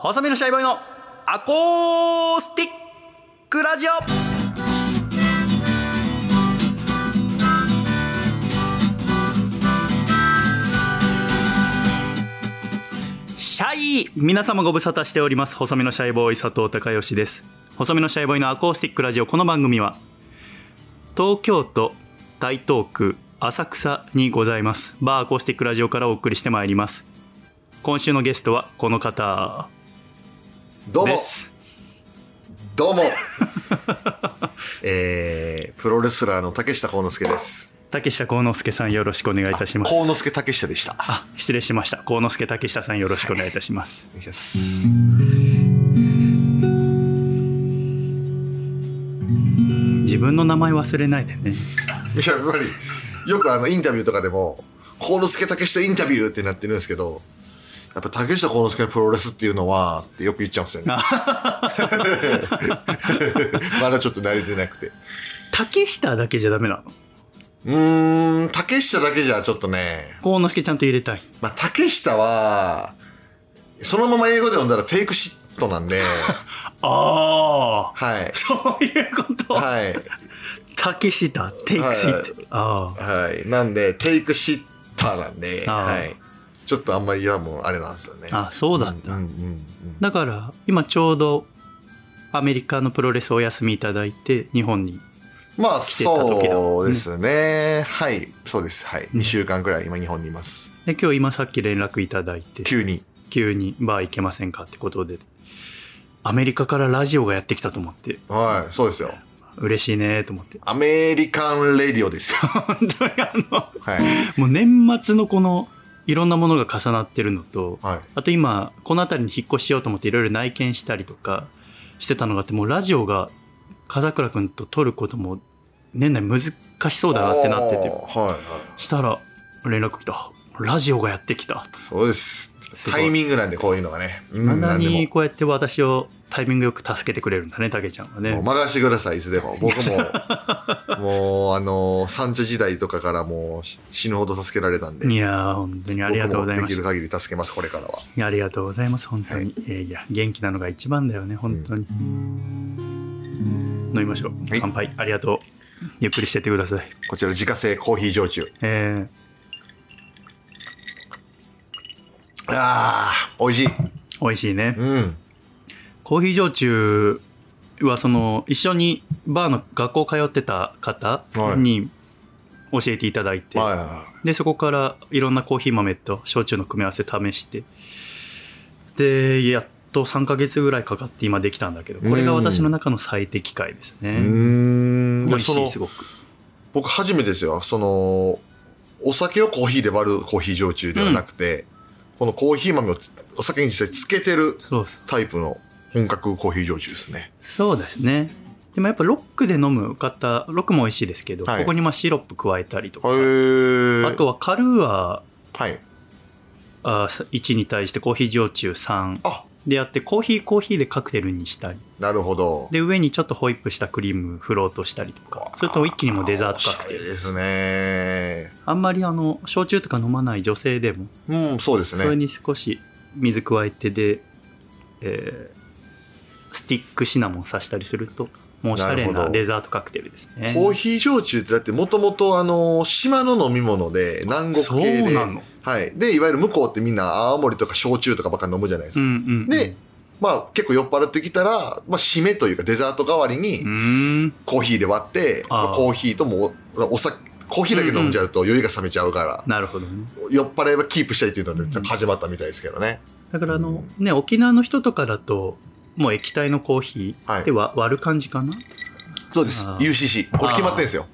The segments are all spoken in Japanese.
細身のシャイボーイのアコースティックラジオ。シャイ皆様ご無沙汰しております。細身のシャイボーイ佐藤孝義です。細身のシャイボーイのアコースティックラジオ。この番組は東京都台東区浅草にございます。バーアコースティックラジオからお送りしてまいります。今週のゲストはこの方。どうも。どうも。えー、プロレスラーの竹下幸之助です。竹下幸之助さんよろしくお願いいたします。幸之助竹下でした。あ失礼しました。幸之助竹下さんよろしくお願いいたします、お願いします。自分の名前忘れないでね。いや、やっぱり、よくあの、インタビューとかでも、幸之助竹下インタビューってなってるんですけど、やっぱ竹下幸之助のプロレスっていうのは、ってよく言っちゃうんですよね。まだちょっと慣れてなくて。竹下だけじゃダメなの？うーん、竹下だけじゃちょっとね、幸之助ちゃんと入れたいまあ、竹下は、そのまま英語で読んだらテイクシットなんで、ああはい。そういうこと、はい。竹下テイクシット、ああはい。なんで、テイクシッターなんで、はい。ちょっとあんまり、いや、もうあれなんですよね。あそうだった、うんうんうん。だから今ちょうどアメリカのプロレスお休みいただいて日本にまあ、来てた時だそうですね。はい。そうです。はい。2週間くらい今日本にいます。で今日今さっき連絡いただいて急に。急にバー行けませんかってことでアメリカからラジオがやってきたと思ってはい。そうですよ。嬉しいねと思ってアメリカンレディオですよ。本当にあのはい。もう年末のこのいろんなものが重なってるのと、はい。あと今この辺りに引っ越ししようと思っていろいろ内見したりとかしてたのがあってもうラジオが風倉君と撮ることも年内難しそうだなってなっててはいはい。したら連絡来たラジオがやってきたとそうです。タイミングなんで、こういうのがね。んでもにこうやって私をタイミングよく助けてくれるんだねたけちゃんはもうね任してください、いつでも。僕も、もう、あの、三茶時代とかからもうし死ぬほど助けられたんで。いやー本当にありがとうございま僕もできるす限り助けます、これからは。ありがとうございます本当に、はい。いやいや元気なのが一番だよね本当に、飲みましょう、はい。乾杯。ありがとう。ゆっくりしてってください。こちら自家製コーヒー焼酎。えああ、美味しい。ー、美味しいね、うん。コーヒー焼酎はその一緒にバーの学校通ってた方に教えていただいて、でそこからいろんなコーヒー豆と焼酎の組み合わせ試してでやっと3ヶ月ぐらいかかって今できたんだけどこれが私の中の最適解ですい。ね。美味しいすごく僕初めてですよ。その、お酒をコーヒーで割るコーヒー焼酎ではなくて、このコーヒー豆をつお酒に実際つけてるタイプの本格コーヒー焼酎ですね。そうですねでもやっぱロックで飲む方ロックも美味しいですけど、はいここにまあシロップ加えたりとか、あとはカルーアはい。あ1に対してコーヒー焼酎3あ、でやってコーヒーコーヒーでカクテルにしたりなるほど。で上にちょっとホイップしたクリームフロートしたりとかそれと一気にもうデザートカクテルおしゃれですね。あんまりあの焼酎とか飲まない女性でもうん、そうですね。それに少し水加えてで、えースティックシナモン刺したりするともうおしゃれなデザートカクテルですねコーヒー焼酎ってだってもともとあの、島の飲み物で南国系で。はい。で、いわゆる向こうってみんな青森とか焼酎とかばっか飲むじゃないですか。うんうんうんで、まあ結構酔っ払ってきたら、まあ締めというかデザート代わりにコーヒーで割って、まあコーヒーともおお酒、コーヒーだけ飲んじゃうと酔いが冷めちゃうから、なるほどね酔っ払いはキープしたいっていうので始まったみたいですけどね。だからあのね沖縄の人とかだともう液体のコーヒはいーでわ割る感じかな？そうです。UCC。これ決まってんですよ。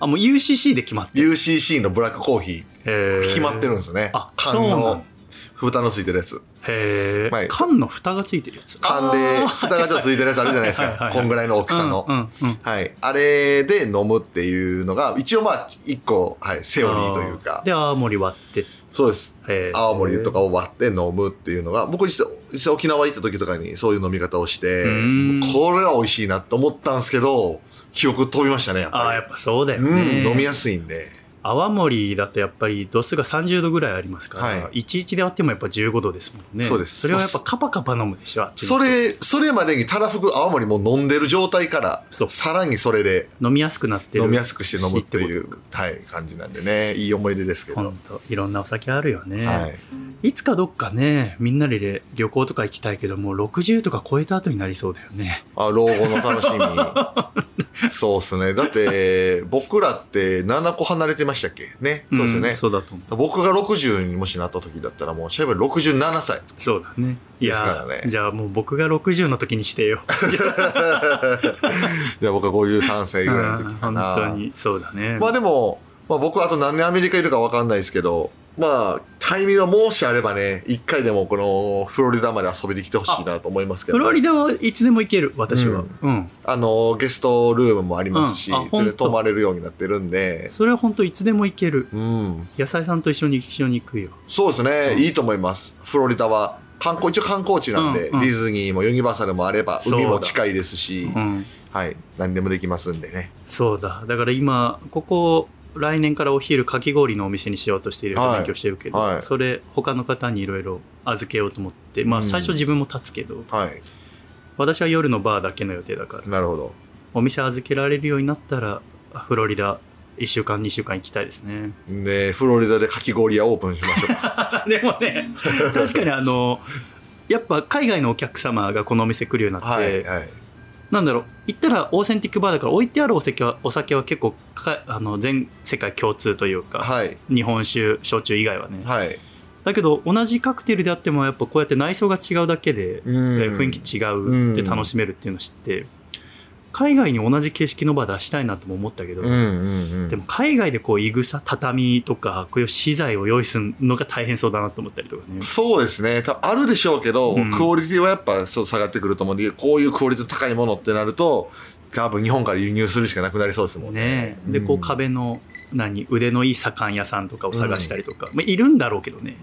あもう UCC で決まってる UCC のブラックコーヒー。決まってるんですよねあ。缶のの蓋のついてるやつ。へえはい缶の蓋がついてるやつ缶で蓋がちょっとついてるやつあるじゃないですか。こんぐらいの大きさの。はい。あれで飲むっていうのが、一応まあ、一個、はい、セオリーというか。で青森割ってそうです。青森とかを割って飲むっていうのが、僕実際沖縄行った時とかにそういう飲み方をしてん、これは美味しいなと思ったんですけど、記憶飛びましたね、やっぱり。ああやっぱそうだようん、ね飲みやすいんで。泡盛だとやっぱり度数が30度ぐらいありますから、はい。11で割ってもやっぱ15度ですもんね。そうです。それはやっぱカパカパ飲むでしょそれ、それまでにたらふく青森も飲んでる状態から、さらにそれで飲みやすくなってる飲みやすくして飲むっていうし、はい、感じなんでね、いい思い出ですけど。本当いろんなお酒あるよね、はい。い、つかどっかねみんなで旅行とか行きたいけどもう60とか超えた後になりそうだよね。あ、老後の楽しみ。そうっすね。だって、僕らって7個離れてましたっけ？ね？そうですよねん。そうだと思う僕が60にもしなった時だったらもう、シャイボーイ67歳。そうだねいやですからねじゃあもう僕が60の時にしてよいや、僕は53歳ぐらいの時かうんな。本当にそうだねまあでも、まあ僕はあと何年アメリカいるかわかんないですけど、まあ、タイミングがもしあればね、一回でもこのフロリダまで遊びに来てほしいなと思いますけど、フロリダはいつでも行ける私は。うん、あの、ゲストルームもありますし、うん。泊まれるようになってるんで、それは本当いつでも行ける。うん。野菜さんと一緒に一緒に行くよ。そうですね、うん。いいと思います。フロリダは。観光、一応観光地なんで、うんうん。ディズニーもユニバーサルもあれば、海も近いですし、うん。はい、何でもできますんでね。そうだ。だから今ここ来年からお昼かき氷のお店にしようとしていろいろはい勉強してるけど、はいそれ他の方にいろいろ預けようと思ってまあうん最初自分も立つけど、はい、私は夜のバーだけの予定だからなるほど。お店預けられるようになったらフロリダ1週間2週間行きたいですねで、フロリダでかき氷屋オープンしましょうか。でもね確かにあのやっぱ海外のお客様がこのお店来るようになって、はい、はい。なんだろう行ったらオーセンティックバーだから置いてあるお酒はお酒は結構かあの全世界共通というか、はい、日本酒焼酎以外はね、はい。だけど同じカクテルであってもやっぱこうやって内装が違うだけで、雰囲気違うって楽しめるっていうのを知って海外に同じ形式の場出したいなとも思ったけど、うんうんうん。でも海外でこういぐさ畳とかこういう資材を用意するのが大変そうだなと思ったりとかね。そうですね。多分あるでしょうけど、うん。クオリティはやっぱそう下がってくると思うんで、こういうクオリティの高いものってなると、多分日本から輸入するしかなくなりそうですもんね。ね。でこう壁の何腕のいい左官屋さんとかを探したりとか、まあ、いるんだろうけどね。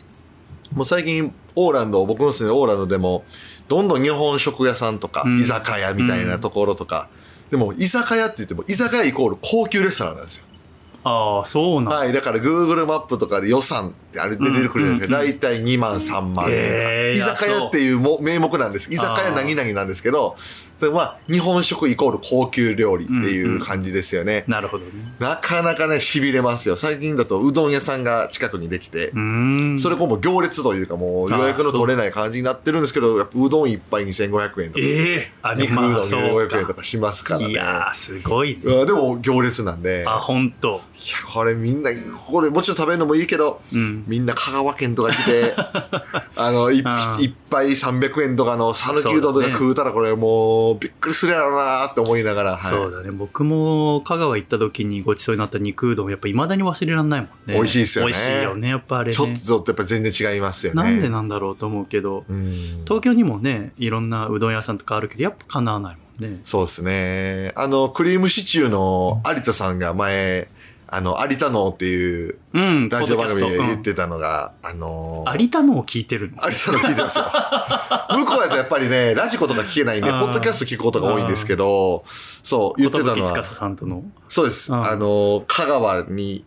もう最近、オーランド、僕の住んでるオーランドでも、どんどん日本食屋さんとか、うん。居酒屋みたいなところとか、でも居酒屋って言っても、居酒屋イコール高級レストランなんですよ。ああそうなんだ、はい、だから Google マップとかで予算ってあれ出てくるじゃないですか。うんうん大体2万3万円とか。へー居酒屋っていうも名目なんです。居酒屋何々なんですけど、でまあ、日本食イコール高級料理っていう感じですよね。なるほどね。なかなかね、痺れますよ。最近だとうどん屋さんが近くにできて、うーん。それこそ行列というかもう予約の取れない感じになってるんですけど、やっぱうどん一杯2500円とか、ええ。あで肉うどんもまあそう2500円とかしますからね。いやーすごいね。でも行列なんで、いや、あ本当。これみんな、これもちろん食べるのもいいけど、うん。みんな香川県とか来て、あの、一杯300円とかの讃岐うどんとか食うたらこれもうびっくりするやろうなーって思いながら、はい。そうだね。僕も香川行った時にごちそうになった肉うどんやっぱ未だに忘れられないもんね。美味しいっすよね。美味しいよねやっぱあれね。ちょっとやっぱ全然違いますよね。なんでなんだろうと思うけどうん。東京にもねいろんなうどん屋さんとかあるけどやっぱかなわないもんね。そうですね。あの、クリームシチューの有田さんが前、あの、有田のっていううんラジオ番組で言ってたのが、あのうん、有田のを聞いてるの？有田の聞いてますよ。向こうやとやっぱりね、ラジコとか聞けないんで、ポッドキャスト聞くことが多いんですけど、そう、言ってたのは、さんとの。そうです。うん。あの、香川に、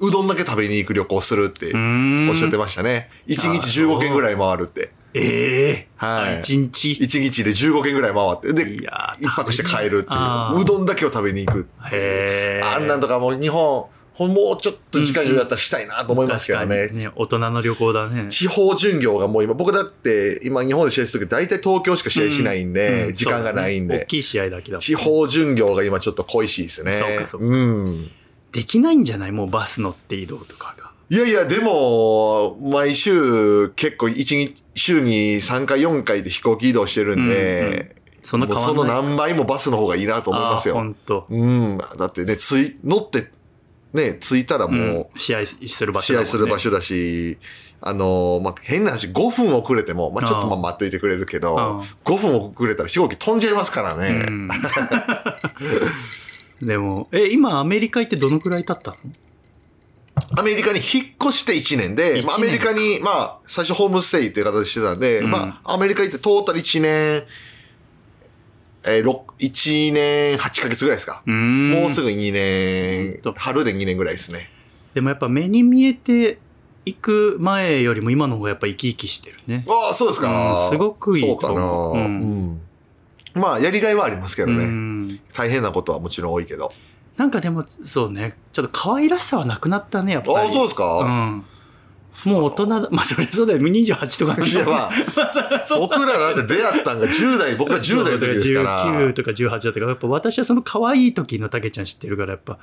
うどんだけ食べに行く旅行するってうーん。おっしゃってましたね。1日15軒ぐらい回るって。ええ。はい。一日。1日で15軒ぐらい回って。で、いやー一泊して帰るっていう。うどんだけを食べに行く。へえあんなんとかもう日本、ほんもうちょっと時間余裕だったらしたいなと思いますけどね。確かにね大人の旅行だね。地方巡業がもう今、僕だって今日本で試合するとき大体東京しか試合しないんで、うん時間がないんで、ね。大きい試合だけだ地方巡業が今ちょっと恋しいですね。そうかそうか。ん。できないんじゃない？もうバス乗って移動とか。がいやいや、でも、毎週結構一日、週に3回4回で飛行機移動してるんで、そんな変もうその何倍もバスの方がいいなと思いますよ。本当うん。だってね、つい、乗って、ね、着いたらもう、試合する場所試合する場所だし、あのまあ、変な話、5分遅れても、まあ、ちょっとまあ待っといてくれるけど、うん。5分遅れたら飛行機飛んじゃいますからね。うん。でもえ今アメリカ行ってどのくらい経ったの？アメリカに引っ越して1年で、まあ、アメリカに、まあ、最初ホームステイっていう形してたんで、うんまあ、アメリカ行ってトータル1年、えー、ろ1年8ヶ月ぐらいですか。うもうすぐ2年春で2年ぐらいですね。でもやっぱ目に見えていく前よりも今の方がやっぱ生き生きしてるね。ああ、そうですか、うんすごくいいそうかな、と思うううんんまあ、やりがいはありますけどね。うん大変なことはもちろん多いけど。なんかでもそうねちょっと可愛らしさはなくなったねやっぱり。ああ、そうですか、うん。もう大人だ。まあそりゃそうだよ。28とかいや、まあ、僕らだって出会ったんが10代、僕が10代の時ですから。19とか18だったから、やっぱ私はその可愛い時のたけちゃん知ってるから、やっぱ、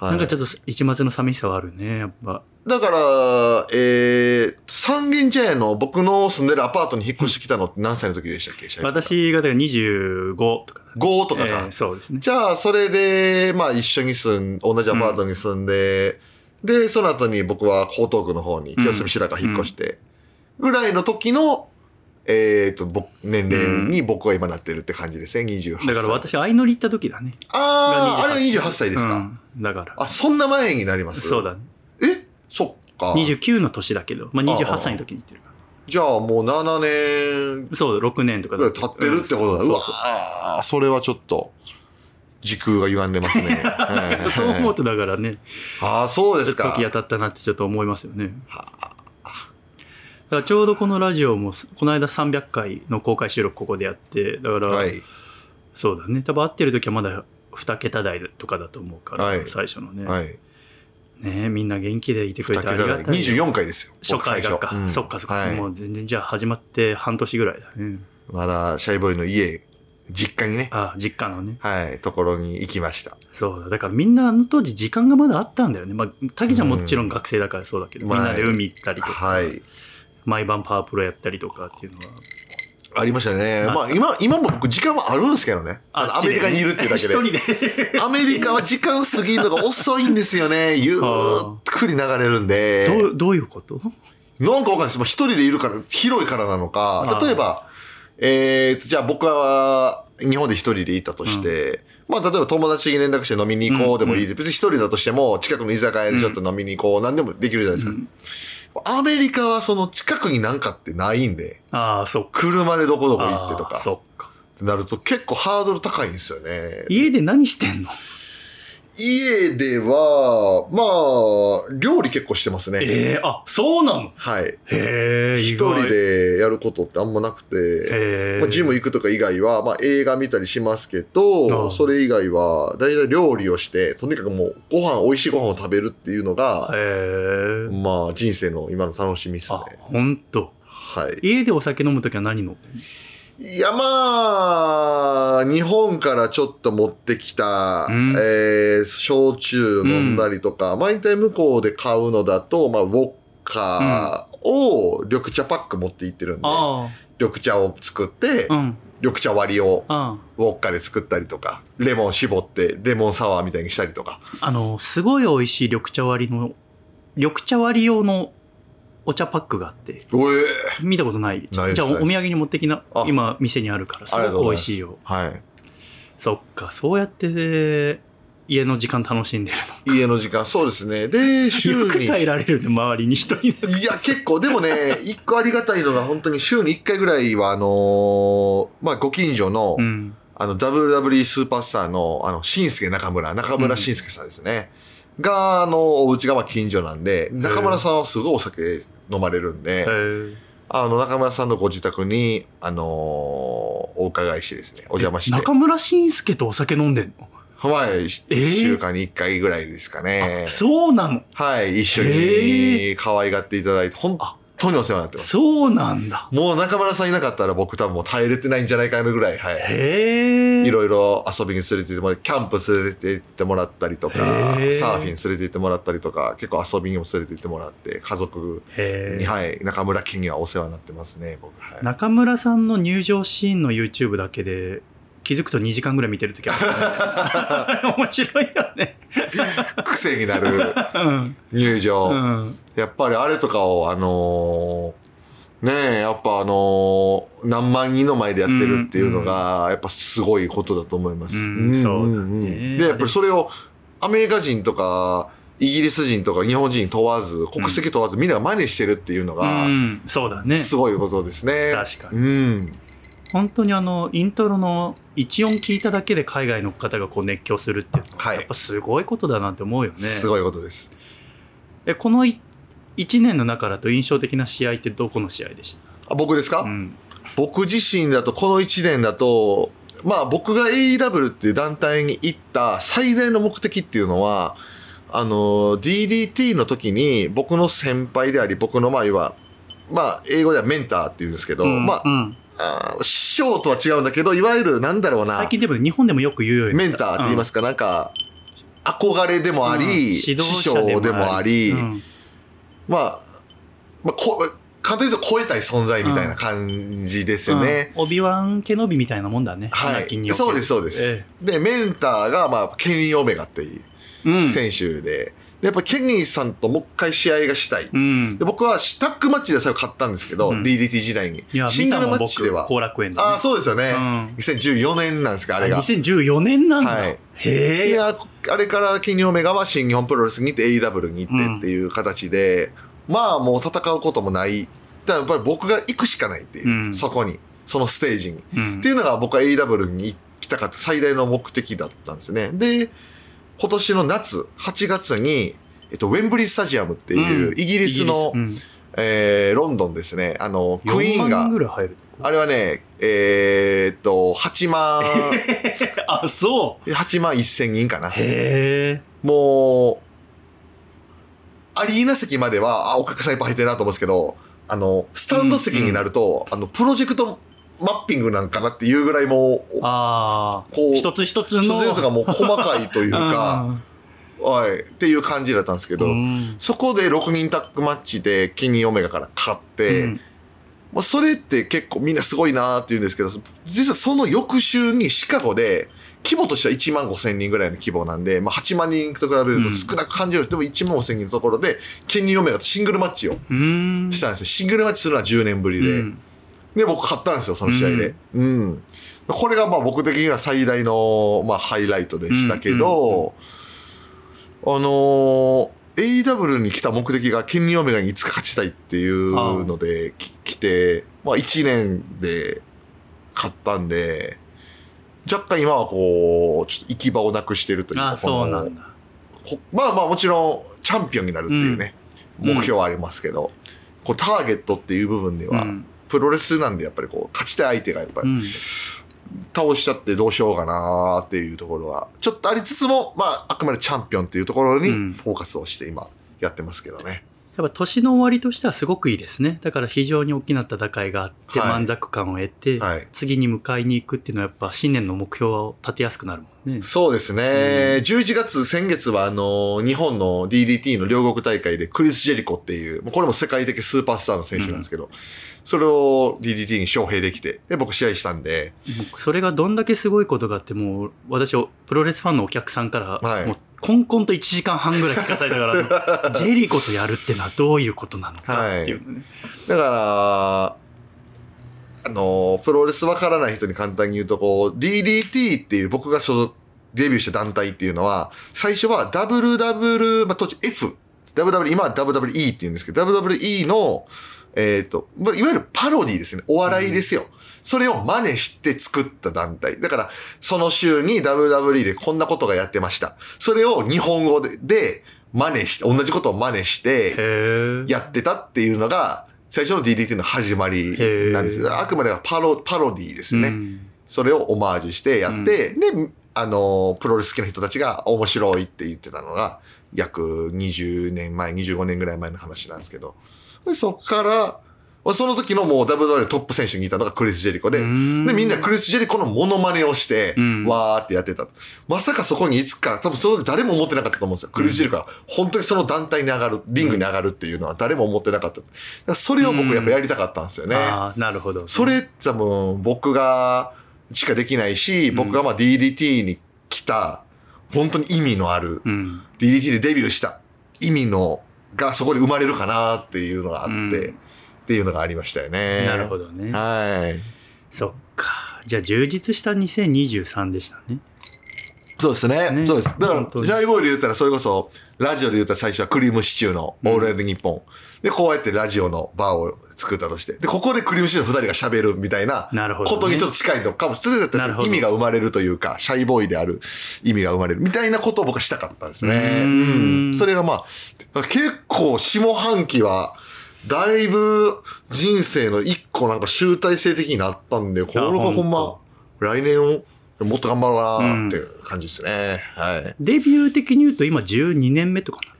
はいなんかちょっと一末の寂しさはあるね、やっぱ。だから、えー、三軒茶屋の僕の住んでるアパートに引っ越してきたのって何歳の時でしたっけ？私がだから25とかだね。5とかか。えーそうですね。じゃあ、それで、まあ一緒に住ん、同じアパートに住んで、で、その後に僕は江東区の方に清澄白河引っ越して、ぐらいの時の、えっ、と、僕、年齢に僕は今なってるって感じですね、28歳。だから私、相乗り行った時だね。ああ、あがれは28歳ですか、うんだから。あ、そんな前になります？そうだね。え？そっか。29の年だけど、まあ28歳の時に行ってるかじゃあもう7年ら。そう、6年とか経ってるってことだ。うわそれはちょっと、時空が歪んでますね。は いそう思うとだからね、ああ、そうですか。時当たったなってちょっと思いますよね。だからちょうどこのラジオもこの間300回の公開収録ここでやってだから、はい。そうだね多分会ってる時はまだ2桁台とかだと思うから、はい最初のね,、はい。ねみんな元気でいてくれてありがたいよ24回ですよ。初回がか、うんそっかそっか、はいもう全然じゃあ始まって半年ぐらいだねまだシャイボーイの家、実家にね、ああ実家のねはい、ところに行きました。そうだだからみんなあの当時時間がまだあったんだよねまあたけちゃんもちろん学生だからそうだけど、うんみんなで海行ったりとか、はい。毎晩パワープロやったりとかっていうのはありましたね。まあ今、今も僕時間はあるんですけどね。あのアメリカにいるっていうだけで。一人でアメリカは時間過ぎるのが遅いんですよね。ゆっくり流れるんで。どうどういうこと？なんかわかんないです。まあ一人でいるから、広いからなのか例えば、えーと、じゃあ僕は日本で一人でいたとして、まあ例えば友達に連絡して飲みに行こうでもいいで、別に一人だとしても近くの居酒屋でちょっと飲みに行こう、なんでもできるじゃないですか。アメリカはその近くになんかってないんで、ああそっか。車でどこどこ行ってとか、そっか。ってなると結構ハードル高いんですよね。家で何してんの？家では、まあ、料理結構してますね。ええあそうなの？はい。へえ一人でやることってあんまなくて、まあ、ジム行くとか以外は、まあ、映画見たりしますけど、それ以外は、だいたい料理をして、とにかくもう、ご飯、美味しいご飯を食べるっていうのが、まあ、人生の今の楽しみですねあ。ほんとはい。家でお酒飲むときは何飲んでんのいや、まあ、日本からちょっと持ってきた、うん。えー焼酎飲んだりとか、毎回向こうで買うのだと、まあ、ウォッカを緑茶パック持って行ってるんで、あ緑茶を作って、緑茶割りをあウォッカで作ったりとか、レモン絞ってレモンサワーみたいにしたりとか。あのすごい美味しい緑茶割りの緑茶割り用のお茶パックがあって。見たことない。じゃあお土産に持ってきなあ。今店にあるからす。ごく美味しいよ。はい。そっかそうやって家の時間楽しんでるの家の時間、そうですね。で、週に。耐えられるね周りに一人で。いや、結構、でもね、一個ありがたいのが、本当に週に一回ぐらいは、あのーまあ、ご近所の、うん。あの、WWE スーパースターの、あの、新助中村、中村新助さんですね。が、あの、お家がまあ近所なんで、中村さんはすごいお酒飲まれるんで、あの、中村さんのご自宅に、あのーお伺いしてですね、お邪魔して。中村慎介とお酒飲んでんの？はい、一えー。週間に一回ぐらいですかね。そうなの。はい、一緒へに可愛がっていただいて、本当にお世話になってます。そうなんだもう中村さんいなかったら僕多分もう耐えれてないんじゃないかなぐらい、はい。へえいろいろ遊びに連れて行ってもらって、キャンプ連れて行ってもらったりとか、サーフィン連れて行ってもらったりとか、結構遊びにも連れて行ってもらって、家族に、はい、中村家にはお世話になってますね、僕。はい、中村さんの入場シーンの YouTube だけで気づくと2時間ぐらい見てる時ある、ね、面白いよね。癖になる。うん。入場。うん。やっぱりあれとかを、あのーねえ、やっぱあのー何万人の前でやってるっていうのが、やっぱすごいことだと思います。うん。そうだね。で、やっぱりそれを、アメリカ人とか、イギリス人とか日本人問わず、国籍問わず、みんなが真似してるっていうのが、うん。そうだね。すごいことですね。確かに。うん。本当にあのイントロの一音聞いただけで海外の方がこう熱狂するっていうのははい。やっぱすごいことだなって思うよね、すごいことです。えこの1年の中だと印象的な試合ってどこの試合でしあ僕ですか、た、うん、僕自身だとこの1年だとまあ僕が AEW っていう団体に行った最大の目的っていうのはあの DDT の時に僕の先輩であり僕のまあいわまあ英語ではメンターっていうんですけど、うんまあうんあー師匠とは違うんだけどいわゆるなんだろうな。最近でも日本でもよく言うようにメンターって言いますか、なんか憧れでもあり、うん。指師匠でもあり、うん。まあ、まあ、こ簡単に言うと超えたい存在みたいな感じですよね。うん。オビワン・ケノビみたいなもんだね。はい。そうです、そうです。えで、メンターが、まあ、ケニー・オメガっていうえうん。選手で、でやっぱケニーさんともう一回試合がしたい。うんで僕はタッグマッチで最後勝ったんですけど、うん DDT 時代に。シングルマッチでは。僕後楽園で、ね、ああ、そうですよね。うん2014年なんですか、あれが。2014年なんだ、はいへえあれからケニー・オメガは新日本プロレスに行って AW に行ってっていう形で、まあもう戦うこともない。だからやっぱり僕が行くしかないっていう、うんそこに、そのステージに。うんっていうのが僕は AW に行きたかった最大の目的だったんですね。で、今年の夏、8月に、えっと、ウェンブリースタジアムっていう、うん。イギリスの、イギリス。えーロンドンですね。あの、うん、クイーン4万があれはね、えーっと、8万、あそう。8万1000人かな。へえもう、アリーナ席までは、あ、お客さんいっぱい入ってるなと思うんですけど、あの、スタンド席になると、あの、プロジェクトマッピングなんかなっていうぐらいもう、ああこう一つ一つの。一つずつがもう細かいというか、はい、っていう感じだったんですけど、うん。そこで6人タッグマッチでキニー・オメガから勝って、うん。まあ、それって結構みんなすごいなーって言うんですけど、実はその翌週にシカゴで、規模としては1万5千人ぐらいの規模なんで、まあ、8万人と比べると少なく感じる、でも1万5千人のところで、ケニー・オメガとシングルマッチをうん。したんですよ。シングルマッチするのは10年ぶりで。うんで、僕勝ったんですよ、その試合で。うん。これがまあ僕的には最大の、まあ、ハイライトでしたけど、あのー AW に来た目的がケニー・オメガにいつか勝ちたいっていうのでき来て、まあ1年で勝ったんで、若干今はこう、ちょっと行き場をなくしてるというか、あそうなんだ。ほまあまあもちろんチャンピオンになるっていうね、うん。目標はありますけど、こうターゲットっていう部分では、うんプロレスなんでやっぱりこう勝ちたい相手がやっぱりうん。倒しちゃってどうしようかなっていうところがちょっとありつつもまああくまでチャンピオンっていうところにうん。フォーカスをして今やってますけどね。やっぱ年の終わりとしてはすごくいいですね。だから非常に大きな戦いがあってはい。満足感を得て、はい。次に迎えに行くっていうのはやっぱ新年の目標を立てやすくなるもんね。そうですね。11月、先月はあの、日本の DDT の両国大会でクリス・ジェリコっていう、これも世界的スーパースターの選手なんですけど、それを DDT に招聘できて、で、僕試合したんで、それがどんだけすごいことがあってもう私プロレスファンのお客さんから、はい。もうコンコンと1時間半ぐらい聞かされたから ジェリコとやるってのはどういうことなのかっていうのね、だから、あの、プロレスわからない人に簡単に言うと、こう、DDT っていう僕が所属、デビューした団体っていうのは、最初は WW、まあ、当時 F、WW、今は WWE って言うんですけど、WWE の、えっ、と、まあいわゆるパロディですね。お笑いですよ。それを真似して作った団体。だから、その週に WWE でこんなことがやってました。それを日本語で、で真似して、同じことを真似して、やってたっていうのが、最初の DDT の始まりなんです。へーあくまではパロ、パロディですね。うん。それをオマージュしてやって、で、あの、プロレス好きな人たちが面白いって言ってたのが、約20年前、25年ぐらい前の話なんですけど、でそっから、その時のもう WWE のトップ選手にいたのがクリス・ジェリコで、で、うん。みんなクリス・ジェリコのモノマネをしてうん、わーってやってた。まさかそこにいつか、多分その時誰も思ってなかったと思うんですよ。クリス・ジェリコが本当にその団体に上がる、リングに上がるっていうのは誰も思ってなかった。だそれを僕やっぱやりたかったんですよね。ああなるほど。それ多分僕がしかできないし、僕がまあ DDT に来た、本当に意味のある、うん。DDT でデビューした意味の、がそこで生まれるかなっていうのがあって、うんっていうのがありましたよね。なるほどねはい。そっかじゃあ充実した2023でしたねそうですね。ねそうです。だから、ジャイボーイで言ったら、それこそ、ラジオで言ったら最初はクリームシチューのオールナイトニッポン。で、こうやってラジオのバーを作ったとして。で、ここでクリームシチューの二人が喋るみたいななるほどねことにちょっと近いのかも。それだったらなるほど意味が生まれるというか、シャイボーイである意味が生まれるみたいなことを僕はしたかったんですね。うん。それがまあ、結構下半期は、だいぶ人生の一個なんか集大成的になったんで、これがほんま来年をもっと頑張ろうなっていう感じですね。はい。デビュー的に言うと今12年目とかな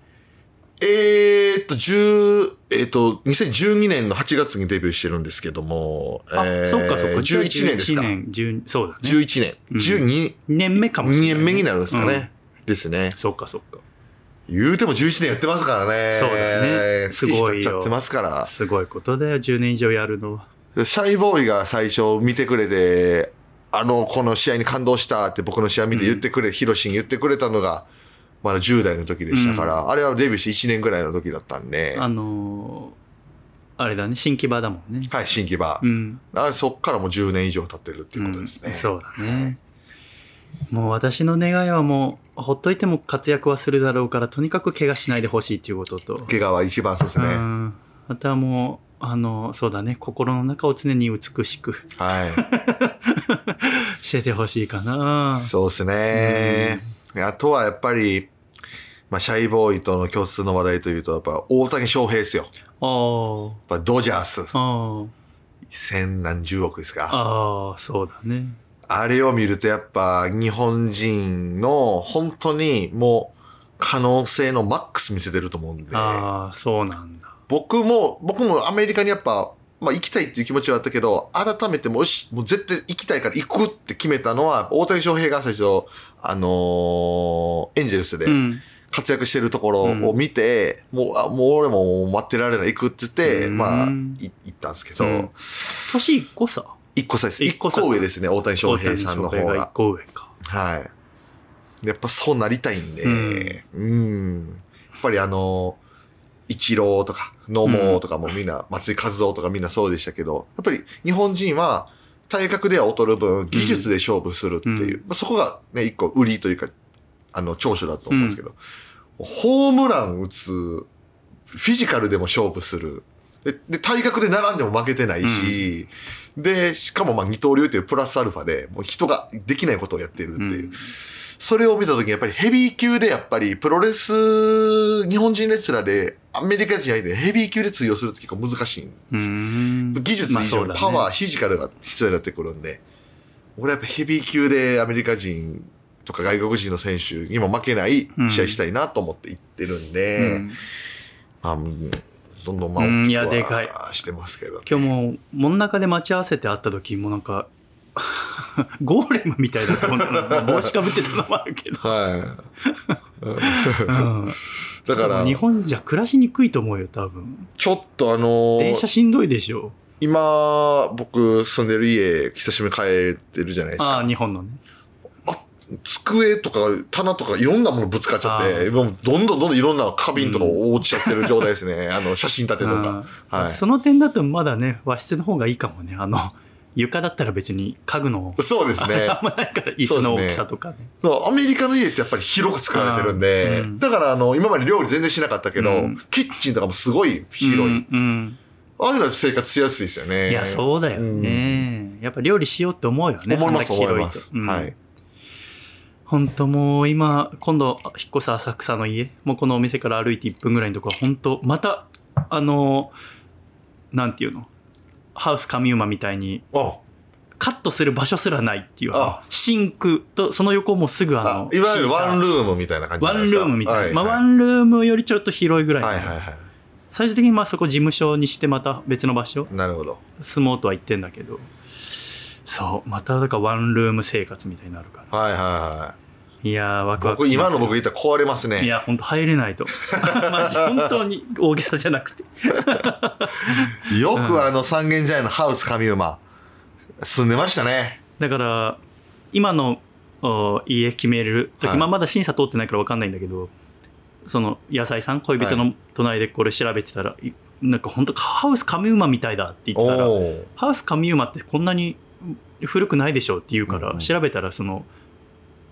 えーっと、10、えーっと、2012年の8月にデビューしてるんですけども、あ、えーそっかそっか。11年ですか。11年、10そうだね。11年。12 2年目かもしれない、2年目になるんですかね。うんですね。そっかそっか。言うても11年やってますからね。そうだねすごいちゃってますから。すごいことだよ、10年以上やるのは。シャイボーイが最初見てくれて、あの、この試合に感動したって僕の試合見て言ってくれ、ヒロシに言ってくれたのが、まだ10代の時でしたから、あれはデビューして1年ぐらいの時だったんで、あのーあれだね、新木場だもんね。はい、新規場。うん。あれそっからもう10年以上経ってるっていうことですね。うんそうだね。もう私の願いはもう、ほっといても活躍はするだろうから、とにかく怪我しないでほしいっていうことと、怪我は一番そうですね。うん。あとはもう、あの、そうだね、心の中を常に美しくは しててほしいかない。。そうですね。あとはやっぱり、まあ、シャイボーイとの共通の話題というと、やっぱ大谷翔平ですよ。あーやっぱドジャース。あー、千何十億ですか。ああ、そうだね。あれを見るとやっぱ日本人の本当にもう可能性のマックス見せてると思うんで。ああ、そうなんだ。僕も、僕もアメリカにやっぱ、まあ行きたいっていう気持ちはあったけど、改めてもし、もう絶対行きたいから行くって決めたのは、大谷翔平が最初、あのー、エンジェルスで活躍してるところを見て、うん、もう、あ、もう俺も待ってられない、行くって言って、うん、まあ、行ったんですけど。うん、年1個さ1個差です。1個上ですね、大谷翔平さんの方が。一1個上か。はい。やっぱそうなりたいんで、うん。うんやっぱりあの、イチローとか、野茂とかもみんな、うん、松井和夫とかみんなそうでしたけど、やっぱり日本人は体格では劣る分、技術で勝負するっていう、うん、まあ、そこがね、一個売りというか、あの、長所だと思うんですけど、うん、ホームラン打つ、フィジカルでも勝負する、で、で体格で並んでも負けてないし、で、しかもまあ二刀流というプラスアルファで、もう人ができないことをやってるっていう。うん。それを見たときにやっぱりヘビー級でやっぱりプロレス、日本人レスラーでアメリカ人相手にヘビー級で通用するって結構難しい。うーん。技術以上にパワー、フィジカルが必要になってくるんで、俺はやっぱヘビー級でアメリカ人とか外国人の選手にも負けない試合したいなと思って行ってるんで、うん。まあ、うんどんどんまあうん大きくいやでかい。はしてますけど、今日も真ん中で待ち合わせて会った時もなんか ゴーレムみたいだと思ったの帽子かぶってたのもあるけど、はうん、い。だから、日本じゃ暮らしにくいと思うよ多分。ちょっとあのー電車しんどいでしょ。今、僕住んでる家、久しぶりに帰ってるじゃないですあか。あ日本のね机とか棚とかいろんなものぶつかっちゃって、もうどんどんどんどんいろんな花瓶とか落ちちゃってる状態ですね。あの、写真立てとか。うんはい。その点だとまだね和室の方がいいかもねあの床だったら別に家具のそうですね。あんまないから椅子の大きさとかねアメリカの家ってやっぱり広く作られてるんで、うんだからあの、今まで料理全然しなかったけど、うんキッチンとかもすごい広い。うんうんああいうのは生活しやすいですよね。いやそうだよね、やっぱ料理しようって思うよね思います、思います。うんはい。本当もう今今度引っ越す浅草の家もうこのお店から歩いて1分ぐらいのところ本当またあのなんていうのハウスカミウマみたいにあ、カットする場所すらないっていうあシンクとその横もすぐあのあいわゆるワンルルームみたいな感じじワン。ルームみたいな、はいまあ、ワンルームよりちょっと広いぐらいの、はいはいはい。最終的にまあそこ事務所にしてまた別の場所なるほど。住もうとは言ってんだけどそうまただからワンルーム生活みたいになるからはいはいはいやーワい。クワク僕、今の僕言ったら壊れますね。いや、本当入れないと。マジ、本当に大げさじゃなくて。よくあの三軒茶屋のハウス上馬、住んでましたね。だから、今のお家決める時、はいまあ、まだ審査通ってないから分かんないんだけど、その野菜さん、恋人の隣でこれ調べてたら、いなんか本当ハウスカミウマみたいだって言ってたら、ハウスカミウマってこんなに古くないでしょって言うから、調べたらその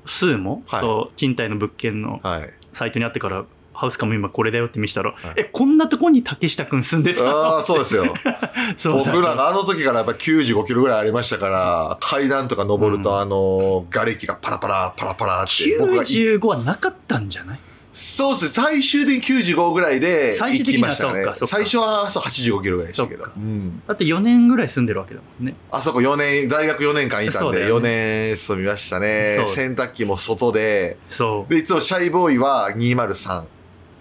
数も、はい。そう賃貸の物件のはい。サイトにあってからハウスカム今これだよって見せたら、えこんなとこに竹下くん住んでた？ああ、そうですよ。僕らがあの時からやっぱ95キロぐらいありましたから、階段とか登ると、あの、瓦礫がパラパラ、パラパラって、僕がい、95はなかったんじゃない？そうですね、最終的に95ぐらいで行最終的にはきましたね。そうかそう。か。最初はそう85キロぐらいでしたけどそっか。うん。だって4年ぐらい住んでるわけだもんね。あそこ4年、大学4年間いたんで、そうだよ4年住みましたね。そう。洗濯機も外で、そう。で、いつもシャイボーイは203、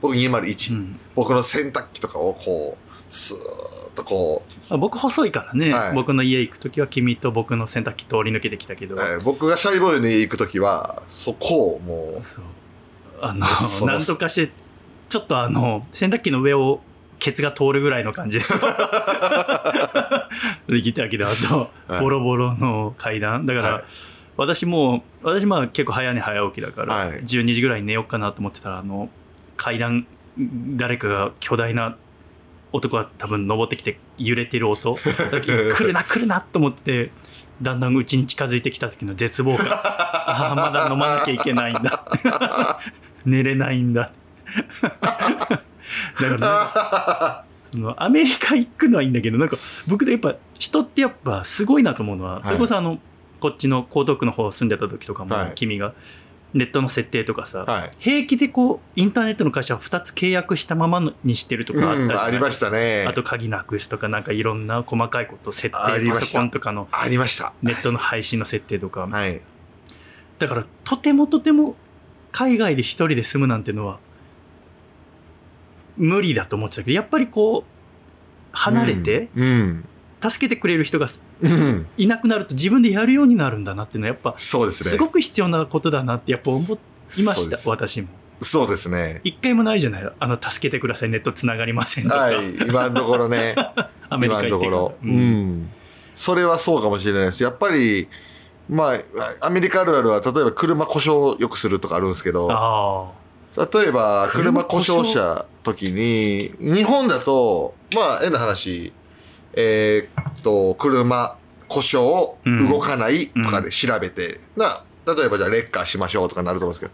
僕201。うん。僕の洗濯機とかをこう、スーッとこう、あ僕細いからね、はい。僕の家行く時は君と僕の洗濯機通り抜けてきたけど、えー僕がシャイボーイに行くときは、そこをもう、そうあのそのなんとかしてちょっとあの洗濯機の上をケツが通るぐらいの感じ。で できたけどあと、はい。ボロボロの階段。だから、はい。私もう私まあ結構早寝早起きだから、はい。12時ぐらいに寝ようかなと思ってたらあの階段誰かが巨大な男が多分登ってきて揺れてる音。来るな 来るなと思ってだんだんうちに近づいてきた時の絶望感。ああまだ飲まなきゃいけないんだ寝れないんだ。だから そのアメリカ行くのはいいんだけどなんか僕でやっぱ人ってやっぱすごいなと思うのは、い。それこそあのこっちの江東区の方住んでた時とかも、はい。君がネットの設定とかさ、はい。平気でこうインターネットの会社を2つ契約したままにしてるとかあったじゃうん、ありましたね。あと鍵なくすとかなんかいろんな細かいこと設定パありました。ソコンとかのありました。ネットの配信の設定とか、はい。だからとてもとても海外で一人で住むなんてのは無理だと思ってたけどやっぱりこう離れてうん。助けてくれる人がうん。いなくなると自分でやるようになるんだなっていうのはやっぱそうですね。すごく必要なことだなってやっぱ思いました私もそうですね。一回もないじゃないあの助けてくださいネットつながりませんとか、はい。今のところね。アメリカ今の行ってからところ。ううんん。それはそうかもしれないです。やっぱり、まあ、アメリカあるあるは、例えば車故障よくするとかあるんですけど、あ例えば車故障障した時に、日本だと、まあ、変な話、えーっと、車故障うん動かないとかで調べて、な、例えばじゃあレッカーしましょうとかなると思うんです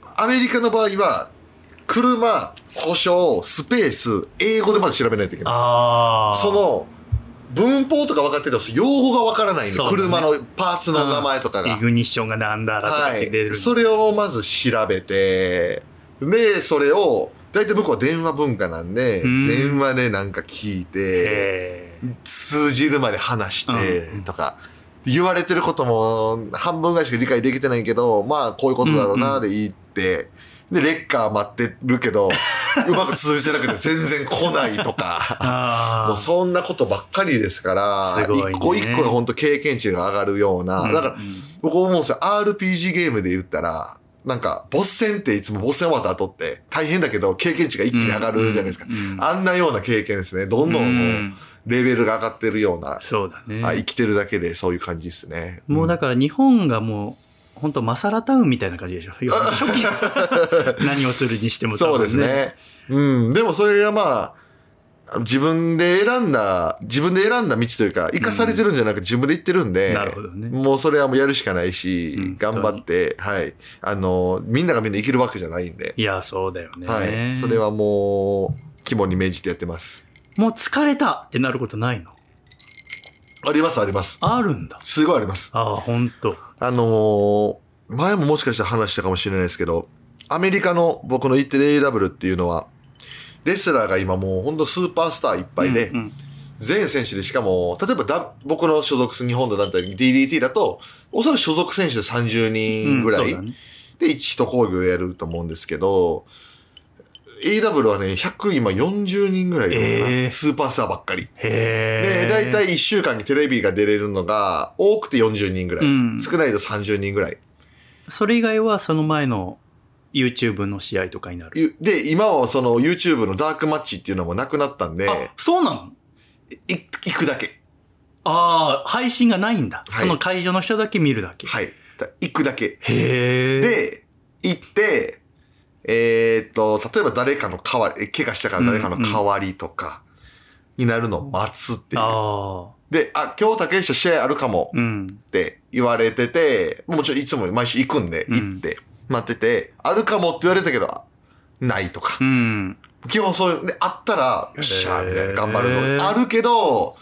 けど、アメリカの場合は、車、故障、スペース、英語でまず調べないといけないんですその、文法とか分かってても、用語が分からないの、ね。車のパーツの名前とかが。イグニッションがなんだらとかって出る、はい、それをまず調べてでそれを大体向こうは電話文化なんでうん。電話でなんか聞いて通じるまで話してうん。とか。言われてることも半分ぐらいしか理解できてないけどまあこういうことだろうなで言って。で、レッカー待ってるけど、うまく通じてなくて全然来ないとか。あもうそんなことばっかりですから、一個一個の本当経験値が上がるような、うんだからうん僕思うんですよ、RPG ゲームで言ったら、なんか、ボス戦っていつもボス戦終わった後って大変だけど経験値が一気に上がるじゃないですか。うんうんうんあんなような経験ですね。どんどんもうレベルが上がってるような、そうだね、あ生きてるだけでそういう感じですね。もうだから日本がもう本当マサラタウンみたいな感じでしょ？初期 何をするにしても多分そうですね。うん。でもそれがまあ、自分で選んだ、自分で選んだ道というか、生かされてるんじゃなくて自分で行ってるんで、なるほどねもうそれはもうやるしかないし、うん頑張って、はい。あの、みんながみんな生きるわけじゃないんで、いやそうだよね、はい。それはもう、肝に銘じてやってます。もう疲れたってなることないの？あります、あります。あるんだすごいあります。ああ本当あのー前ももしかしたら話したかもしれないですけど、アメリカの僕の言ってる AW っていうのは、レスラーが今もう本当スーパースターいっぱいで、うんうん。全選手でしかも、例えばだ僕の所属する日本の団体 DDT だと、おそらく所属選手で30人ぐらいで一一講義をやると思うんですけど、AW はね、100今40人ぐらいいるのかな、えースーパースターばっかり。で、だいたい1週間にテレビが出れるのが、多くて40人ぐらい。うん少ないと30人ぐらい。それ以外はその前の YouTube の試合とかになるゆで、今はその YouTube のダークマッチっていうのもなくなったんで、あそうなの？い行くだけ。ああ配信がないんだ、はいその会場の人だけ見るだけ、はい。だ行くだけ。へえで、行って、えーっと、例えば誰かの代わり、え怪我したから誰かの代わりとか、になるのを待つっていう。ああ。で、あ、今日竹下試合あるかもうん。って言われてて、もちろんいつも毎週行くんで、行って、待ってて、あるかもって言われたけど、あないとかう。ん。基本そういう、で、あったら、よっしゃーみたいな、頑張るぞ。あるけど、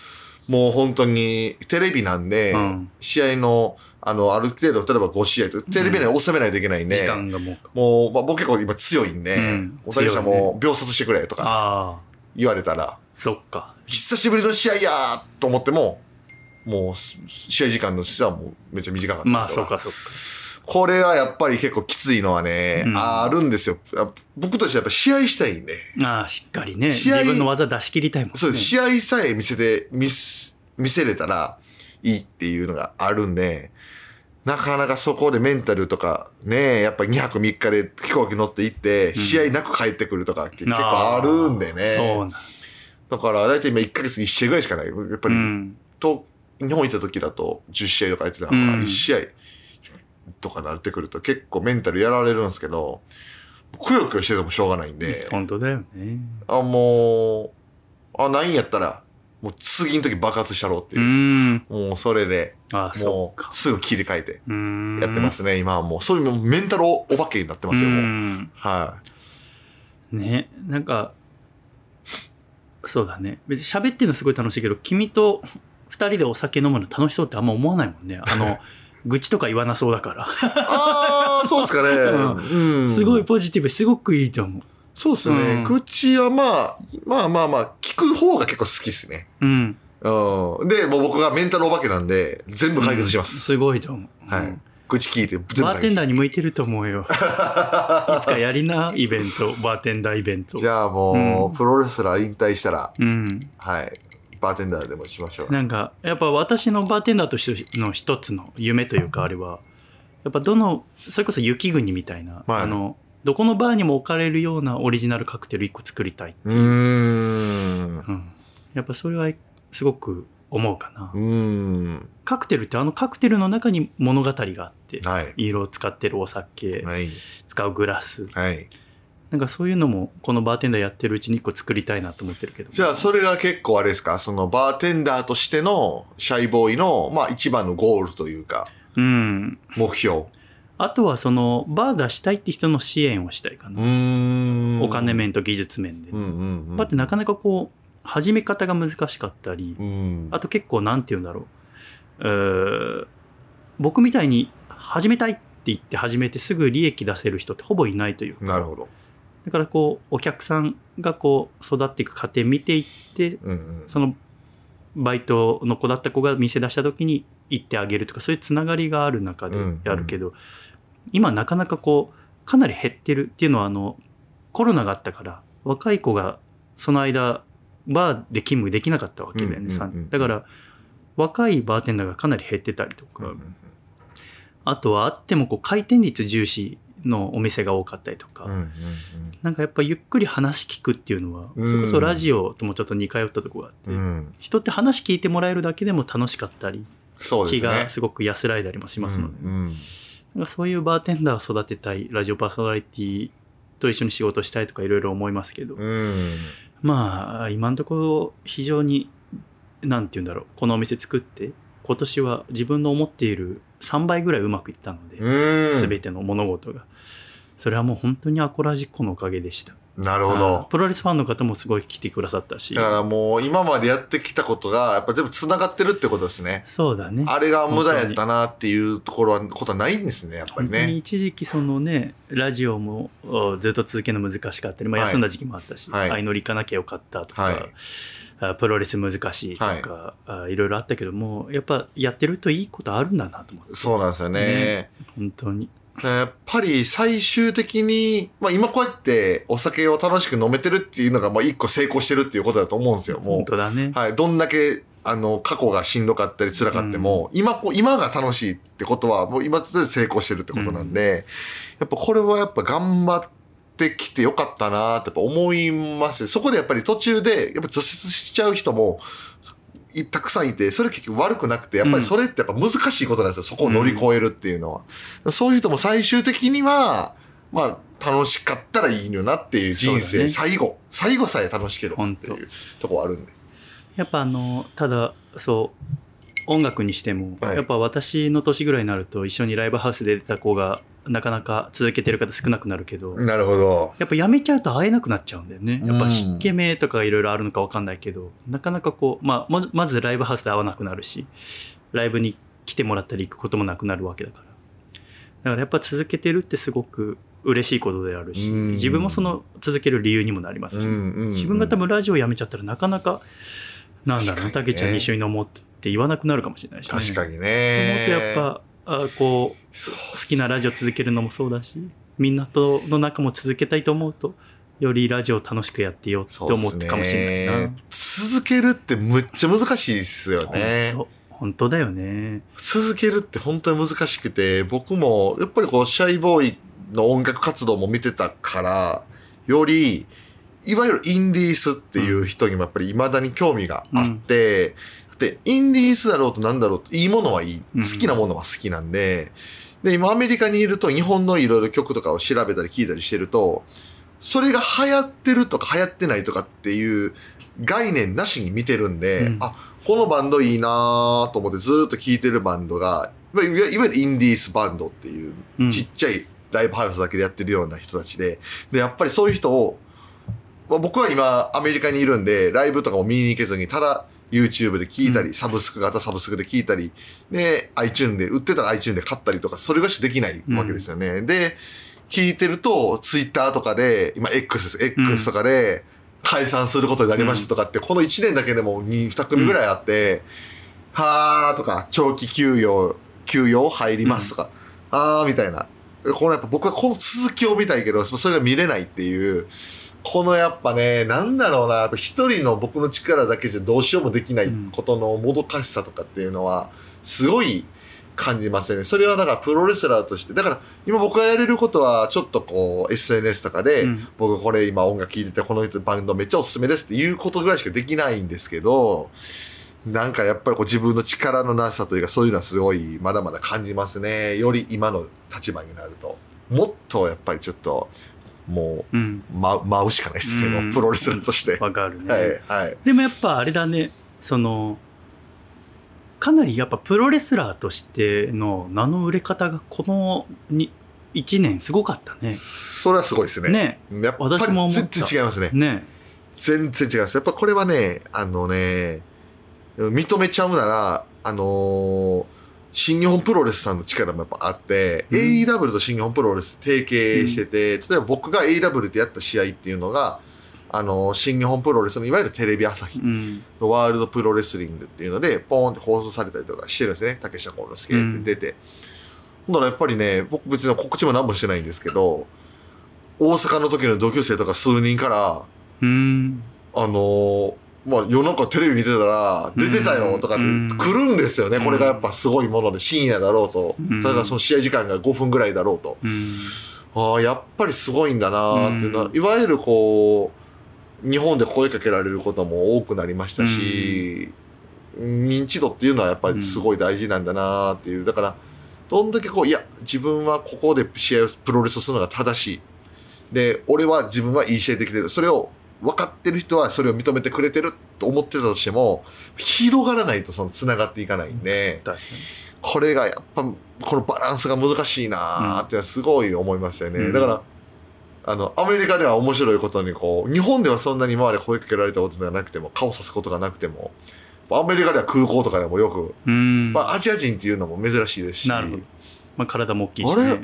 もう本当に、テレビなんで、うん試合の、あの、ある程度、例えば5試合と、テレビ内に収めないといけないんで、時間がもう。もう、まあ、僕結構今強いんで、うんお竹下も秒殺してくれとかああ。言われたら、そっか。久しぶりの試合やーと思っても、もう、す試合時間の質はもうめっちゃ短かったりとまあ、そうか、そうか。これはやっぱり結構きついのはね、うんあるんですよ。あ僕としてはやっぱ試合したいんで、ああ、しっかりね。試合自分の技出し切りたいもんね。そう、試合さえ見せて、見す、見せれたらいいっていうのがあるんで、なかなかそこでメンタルとか、ね、やっぱ2泊3日で飛行機乗って行って、試合なく帰ってくるとか結構あるんでね。そうだから、だいたい今1ヶ月に1試合ぐらいしかない。やっぱり、うん。と、日本行った時だと10試合とかやってたのが、うん1試合とかなってくると結構メンタルやられるんですけど、くよくよしててもしょうがないんで、本当だよね。あ、もう、あ、ないんやったら、もう次の時爆発したろうってういう。ん。もうそれで、もう。すぐ切り替えてうん。やってますね。今はもう、そういうメンタルお化けになってますよ。はね、なんか、そうだね。別に喋ってるのすごい楽しいけど、君と二人でお酒飲むの楽しそうってあんま思わないもんね。あの、愚痴とか言わなそうだから。い。ああ、そうですかね。うん。すごいポジティブ、すごくいいと思う。そうですね。うん口はまあ、まあまあまあ、聞く方が結構好きですね。うん。うん。で、もう僕がメンタルお化けなんで、全部解決します。すごいと思う。はいうん。口聞いて、全部バーテンダーーに向いてると思うよ。いつかやりな、イベント、バーテンダーイベント。じゃあもう、うんプロレスラー引退したら、うん。はい。バーテンダーでもしましょう。なんか、やっぱ私のバーテンダーとしての一つの夢というか、あれは、やっぱどの、それこそ雪国みたいな、はいあの、どこのバーにも置かれるようなオリジナルカクテル一個作りたい。うーん。うん。やっぱそれはすごく思うかな。うーん。カクテルってあのカクテルの中に物語があって、はい。色を使ってるお酒、はい。使うグラス。はい。なんかそういうのもこのバーテンダーやってるうちに一個作りたいなと思ってるけど。じゃあ、それが結構あれですか、そのバーテンダーとしてのシャイボーイの、まあ一番のゴールというか、うん。目標。あとはそのバー出したいって人の支援をしたいかうな。お金面と技術面で。うんうんうん。バーってなかなかこう、始め方が難しかったり、うん。あと結構なんて言うんだろう。僕みたいに始めたいって言って始めてすぐ利益出せる人ってほぼいないというかなるほど。だからこうお客さんがこう育っていく過程見ていってうんうん。そのバイトの子だった子が店出した時に行ってあげるとかそういうつながりがある中でやるけど、今なかなかこうかなり減ってるっていうのはあのコロナがあったから若い子がその間バーで勤務できなかったわけだよね、うんうんうんだから若いバーテンダーがかなり減ってたりとか、うんうん。あとはあってもこう回転率重視のお店が多かったりとか、うんうんうん。なんかやっぱゆっくり話聞くっていうのは、うん。それこそラジオともちょっと似通ったとこがあって、うん。人って話聞いてもらえるだけでも楽しかったり、気。がすごく安らいだりもしますので、うんうんなんかそういうバーテンダーを育てたいラジオパーソナリティと一緒に仕事したいとかいろいろ思いますけど、うん。まあ今のところ非常になんて言うんだろうこのお店作って今年は自分の思っている3倍ぐらいうまくいったので、うん。全ての物事がそれはもう本当にアコラジッコのおかげでしたなるほど。プロレスファンの方もすごい来てくださったし。だからもう今までやってきたことが、やっぱ全部繋がってるってことですね。そうだね。あれが無駄やったなっていうところは、ことはないんですね、やっぱり本当にね。一時期そのねラジオもおずっと続けるの難しかったり、まあ、はい。休んだ時期もあったし、はい。相乗り行かなきゃよかったとか、はい。あプロレス難しいとか、あいろいろあったけどもやっぱやってるといいことあるんだなと思って。そうなんですよね。ね本当にやっぱり最終的に、まあ今こうやってお酒を楽しく飲めてるっていうのが、まあ一個成功してるっていうことだと思うんですよ、も本当だね、う。はい。どんだけ、あの、過去がしんどかったり辛かっても、今こう、今が楽しいってことは、もう今で成功してるってことなんで、やっぱこれはやっぱ頑張ってきてよかったなってやっぱ思いますそこでやっぱり途中で、やっぱ挫折しちゃう人も、いたくさんいて、それ結局悪くなくて、やっぱりそれってやっぱ難しいことなんですよ。そこを乗り越えるっていうのは。そういう人も最終的には、まあ、楽しかったらいいのよなっていう人生、ね最後、最後さえ楽しければってい本うところあるんで。やっぱあのただそう音楽にしても、はいやっぱ私の年ぐらいになると一緒にライブハウスで出た子がなかなか続けてる方少なくなるけど、なるほど。やっぱやめちゃうと会えなくなっちゃうんだよね。やっぱうん引け目とかいろいろあるのかわかんないけど、なかなかこう、まあ、ままずライブハウスで会わなくなるし、ライブに来てもらったり行くこともなくなるわけだから。だからやっぱ続けてるってすごく嬉しいことであるし、うん自分もその続ける理由にもなりますし、自分が多分ラジオやめちゃったらなかなか、なんだろうたけちゃんに一緒に飲もうって言わなくなるかもしれないし、ね。確かにと思うね。とやっぱ、あこう、好きなラジオ続けるのもそうだしみんなとの中も続けたいと思うとよりラジオを楽しくやってようっす思ったかもしれないな、ね。続けるってむっちゃ難しいですよね。本当だよね。続けるって本当に難しくて、僕もやっぱりこう、シャイボーイの音楽活動も見てたから、より、いわゆるインディースっていう人にもやっぱり未だに興味があって、で、インディースだろうとなんだろうと、いいものはいい。うん好きなものは好きなんで、で、今アメリカにいると日本のいろいろ曲とかを調べたり聞いたりしてると、それが流行ってるとか流行ってないとかっていう概念なしに見てるんで、うんあ、このバンドいいなーと思ってずーっと聴いてるバンドが、いわゆるインディースバンドっていううんちっちゃいライブハウスだけでやってるような人たちで、で、やっぱりそういう人を、まあ僕は今アメリカにいるんで、ライブとかも見に行けずに、ただ YouTube で聞いたり、うんサブスク型サブスクで聞いたり、で、iTune で、売ってたら iTune で買ったりとか、それがしかできないわけですよね。で、聞いてると、Twitter とかで、今 X です。X とかで、解散することになりましたとかって、この1年だけでも2、2組ぐらいあって、はーとか、長期休養、休養入りますとか、あーみたいな。このやっぱ僕はこの続きを見たいけど、それが見れないっていう、このやっぱね、なんだろうな、やっぱ一人の僕の力だけじゃどうしようもできないことのもどかしさとかっていうのは、すごい感じますよね。それはだからプロレスラーとして、だから今僕がやれることは、ちょっとこう、SNS とかで、うん僕これ今音楽聴いてて、この人バンドめっちゃおすすめですっていうことぐらいしかできないんですけど、なんかやっぱりこう自分の力のなさというかそういうのはすごいまだまだ感じますね。より今の立場になると。もっとやっぱりちょっと、もうんう、ま、舞うしかないですね。うんプロレスラーとして。わかるね、はい、はい。でもやっぱあれだねそのかなりやっぱプロレスラーとしての名の売れ方がこのに1年すごかったねそれはすごいですね。ねやっぱり私も思った全然違いますね。ね全然違います。やっぱこれはね、あのね、認めちゃうなら、あのー新日本プロレスさんの力もやっぱあって、うん AEW と新日本プロレス提携してて、例えば僕が AEW でやった試合っていうのが、あのー新日本プロレスのいわゆるテレビ朝日うんのワールドプロレスリングっていうので、ポーンって放送されたりとかしてるんですね。竹下幸之助って出て。ほんだらやっぱりね、僕別に告知も何もしてないんですけど、大阪の時の同級生とか数人から、うんあのーまあ夜中テレビ見てたら、出てたよとかってうん来るんですよね。これがやっぱすごいもので、深夜だろうと。うんただその試合時間が5分ぐらいだろうと。うんああ、やっぱりすごいんだなーっていうのは、うんいわゆるこう、日本で声かけられることも多くなりましたし、認知度っていうのはやっぱりすごい大事なんだなーっていう。だから、どんだけこう、いや、自分はここで試合を、プロレスをするのが正しい。で、俺は自分はいい試合できてる。それを分かってる人はそれを認めてくれてると思ってたとしても、広がらないとその繋がっていかないんで、確かこれがやっぱ、このバランスが難しいなーってすごい思いますよね。うん。だから、あの、アメリカでは面白いことにこう、日本ではそんなに今まで声かけられたことがなくても、顔さすことがなくても、アメリカでは空港とかでもよく、まあアジア人っていうのも珍しいですし、なるほど。まあ、体も大きいしあれ？ね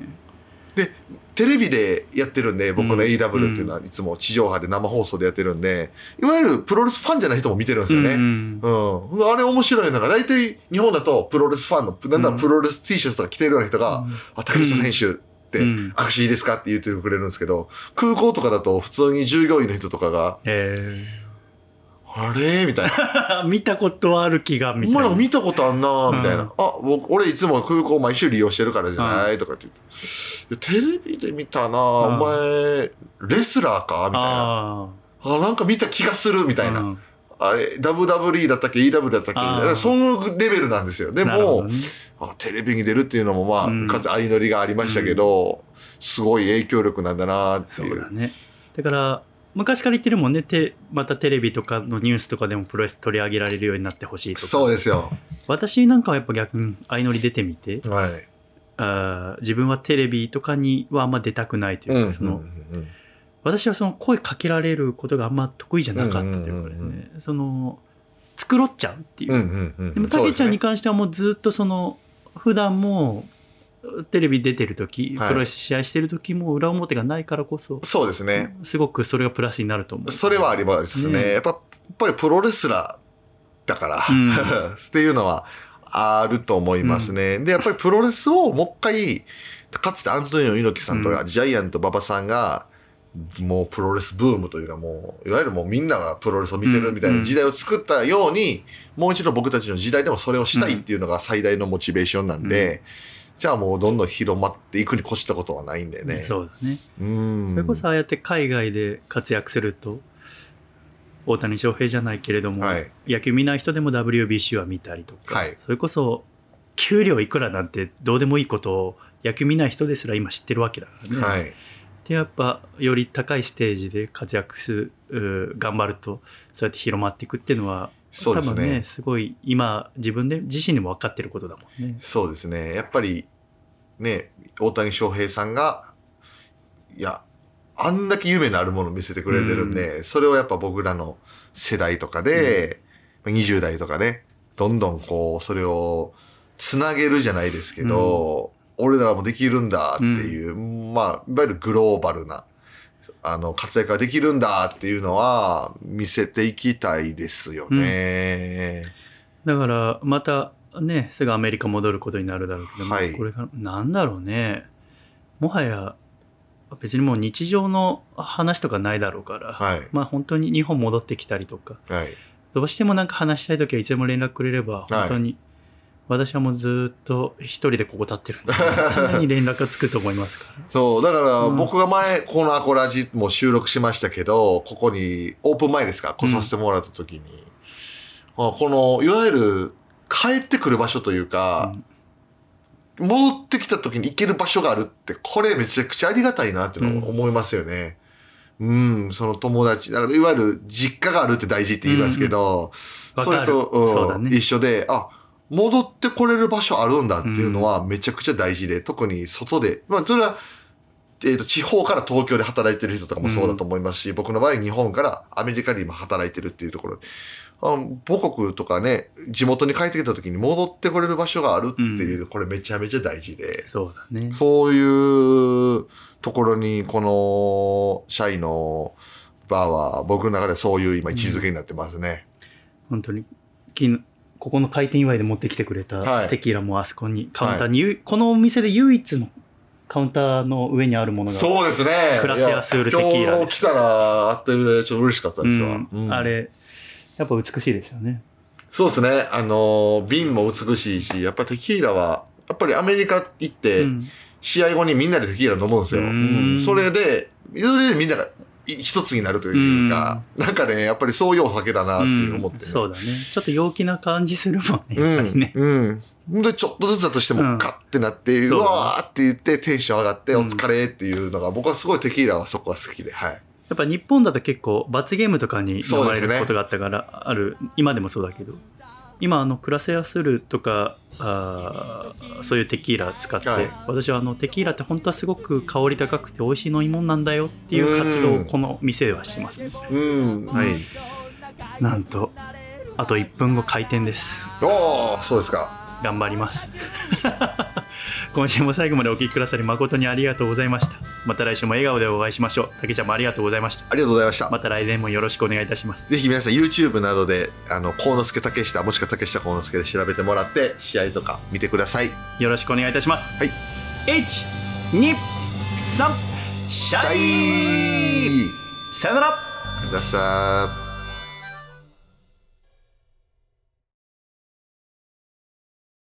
で、テレビでやってるんで、僕のうん AW っていうのはいつも地上波で生放送でやってるんで、いわゆるプロレスファンじゃない人も見てるんですよね。うんうん。あれ面白いのが、大体日本だとプロレスファンの、なんだうん。プロレス T シャツとか着てるような人が、あ、竹下選手ってうん。握手いいですかって言ってくれるんですけど、空港とかだと普通に従業員の人とかが、えあれ？みたいな。ー 見たことはある気がみお前らたいな見たことあんなみたいな。うんあ、僕、俺いつも空港毎週利用してるからじゃない？とかって言って。テレビで見たなお前、レスラーか？みたいな。ああ、なんか見た気がするみたいな。うんあれ、WWE だったっけ ?EW だったっけ？あーそのレベルなんですよ。でも、ねあテレビに出るっていうのもまあ、うんかつ相乗りがありましたけど、すごい影響力なんだなってそいうう。だねだから昔から言ってるもんねてまたテレビとかのニュースとかでもプロレス取り上げられるようになってほしいとかそうですよ。私なんかはやっぱ逆に相乗り出てみてはい。あー自分はテレビとかにはあんま出たくないというか、そのうん私はその声かけられることがあんま得意じゃなかったというかですね、その繕っちゃうっていう。でもたけちゃんに関してはもうずっとその普段もテレビ出てる時、はい。プロレス試合してる時も裏表がないからこそそうですね。すごくそれがプラスになると思う。それはありますね。ね。やっぱ、やっぱりプロレスラーだから、うん。っていうのはあると思いますね。で、やっぱりプロレスをもう一回、かつてアントニオ猪木さんとか、ジャイアント馬場さんが、もうプロレスブームというかもう、いわゆるもうみんながプロレスを見てるみたいな時代を作ったように、もう一度僕たちの時代でもそれをしたいっていうのが最大のモチベーションなんで、じゃあもうどんどん広まっていくに越したことはないんでね。そうだねうん。それこそああやって海外で活躍すると大谷翔平じゃないけれども、はい野球見ない人でも WBC は見たりとか、はいそれこそ給料いくらなんてどうでもいいことを野球見ない人ですら今知ってるわけだからね。はい。でやっぱより高いステージで活躍するう頑張るとそうやって広まっていくっていうのはそうですね。多分ねすごい今自分で自身でも分かってることだもんね。そうですね。やっぱり、ね、大谷翔平さんが、いや、あんだけ夢のあるものを見せてくれてるんで、それをやっぱ僕らの世代とかで、20代とかね、どんどんこう、それをつなげるじゃないですけど、俺らもできるんだっていう、まあ、いわゆるグローバルな、あの、活躍ができるんだっていうのは、見せていきたいですよね。だからまたねすぐアメリカ戻ることになるだろうけど、はいこれがなんだろうねもはや別にもう日常の話とかないだろうから、はい。まあ本当に日本戻ってきたりとかはい。どうしてもなんか話したい時はいつでも連絡くれればい本当に、私はもうずっと一人でここ立ってるんで 常に連絡がつくと思いますから。そう、だからうん。僕が前、このアコラジも収録しましたけど、ここにオープン前ですか、来させてもらった時に、あこの、いわゆる帰ってくる場所というか、戻ってきた時に行ける場所があるって、これめちゃくちゃありがたいなって思いますよね。うん、その友達、だからいわゆる実家があるって大事って言いますけど、うんそれと、うだね。一緒で、あ、戻ってこれる場所あるんだっていうのはめちゃくちゃ大事で、特に外で、まあ、それは、えっ、と、地方から東京で働いてる人とかもそうだと思いますし、僕の場合日本からアメリカで今働いてるっていうところ。母国とかね、地元に帰ってきた時に戻ってこれる場所があるっていう、これめちゃめちゃ大事で、そうだね。そういうところに、この社員のバーは僕の中でそういう今位置づけになってますね。本当に昨日ここの開店祝いで持ってきてくれはい。たテキーラもあそこにカウンターに、ゆこのお店で唯一のカウンターの上にあるものがそうですね。クラセアスールテキーラです。今日来たら、あってるちょっと嬉しかったですわ。うん。うん。あれやっぱ美しいですよね。そうですね。あの、瓶も美しいし、やっぱテキーラは、やっぱりアメリカ行って、うん。試合後にみんなでテキーラ飲むんですよ。ううん。んそれで、それでみんながい一つになるというか、なんかね、やっぱりそういうお酒だなっていう思って、うん。そうだね。ちょっと陽気な感じするもんねやっぱりね、うん。うん。で、ちょっとずつだとしてうん。も、カッてなって、うわーって言って、テンション上がって、うん。お疲れっていうのが、僕はすごいテキーラはそこは好きで、はい。やっぱ日本だと結構罰ゲームとかに飲まれることがあったからある今でもそうだけど。今あのクラセアスルとかあーそういうテキーラ使って、はい私はあのテキーラって本当はすごく香り高くて美味しい飲み物なんだよっていう活動をこの店ではしてますねうん。はい。なんとあと1分後開店ですおー、そうですか。頑張ります今週も最後までお聞きくださり誠にありがとうございました。また来週も笑顔でお会いしましょう。竹ちゃんもありがとうございました。ありがとうございました。また来年もよろしくお願いいたします。ぜひ皆さん YouTube などで、あの、幸之助竹下、もしくは竹下幸之助で調べてもらって、試合とか見てください。よろしくお願いいたします。はい。123シャイ。シャイ。さよなら。ください。